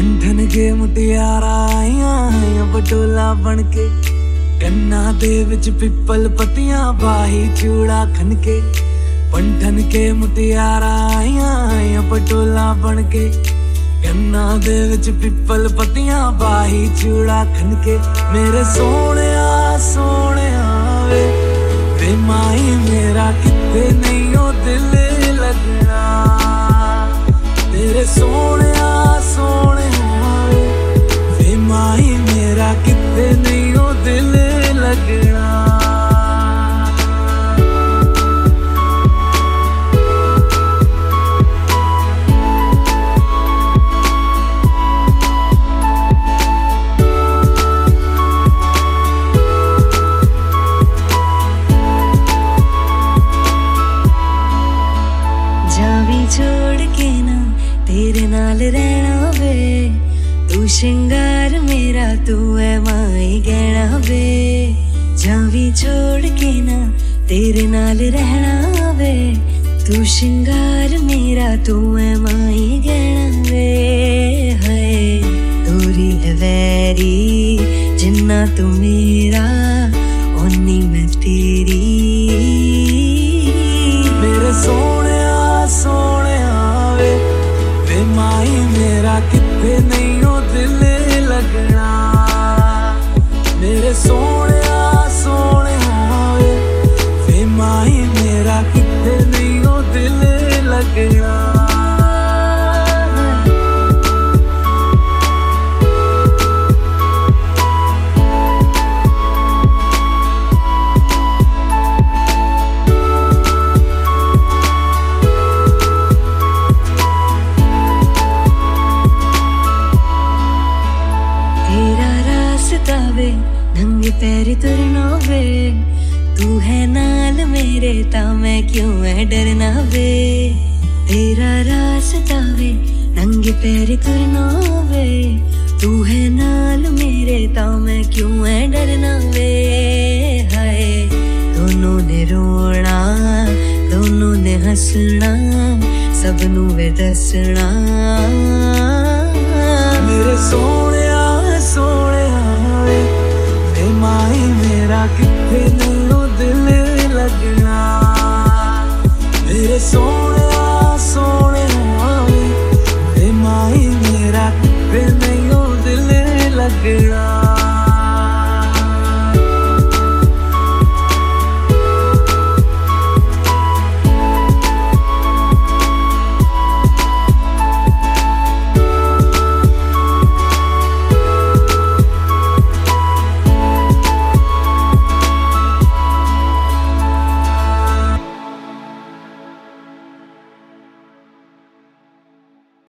पंठन के मुटियारा बटोला बन के गन्ना दे विच पिपल पतियाँ बाही चूड़ा खनके। पंठन के मुटियारा बटोला बन के गन्ना दे विच पिपल पतियाँ बाही चूड़ा खनके। मेरे सोने सोने वे। ते माई, मेरा कितने नहीं, ओ दिल लगना। कितने नहीं हो दिल लगना छोड़ के ना तेरे नाल रहना वे तू श्रृंगार मेरा, तू है माई गहना वे जावी छोड़ के ना तेरे नाल रहना वे। तू श्रृंगार मेरा, तू है माई गहना वे है तोरी है वैरी जिन्ना तू मेरा ओनी मैं तेरी। मेरे सोने ਮੇਰਾ ਕਿਤੇ ਨਹੀਂ ਉਹ ਦਿਲ ਲੱਗਣਾ ਮੇਰੇ ਸੋਹਣਿਆ ਸੋਹਣਿਆ ਵੇ ਵੇ ਮਾਈ ਮੇਰਾ ਕਿਤੇ ਨਹੀਂ ਉਹ ਦਿਲ ਲੱਗਣਾ वे नंगे पैर तुरना वे तू है नाल मेरे, ता मैं क्यों है डरना वे तेरा रास्ता वे, नंगे पैर तुरना वे तू है नाल मेरे, ता मैं क्यों है डरना वे हाय, दोनों ने रोना, दोनों ने हंसना, सबनू वे दसना। dark in the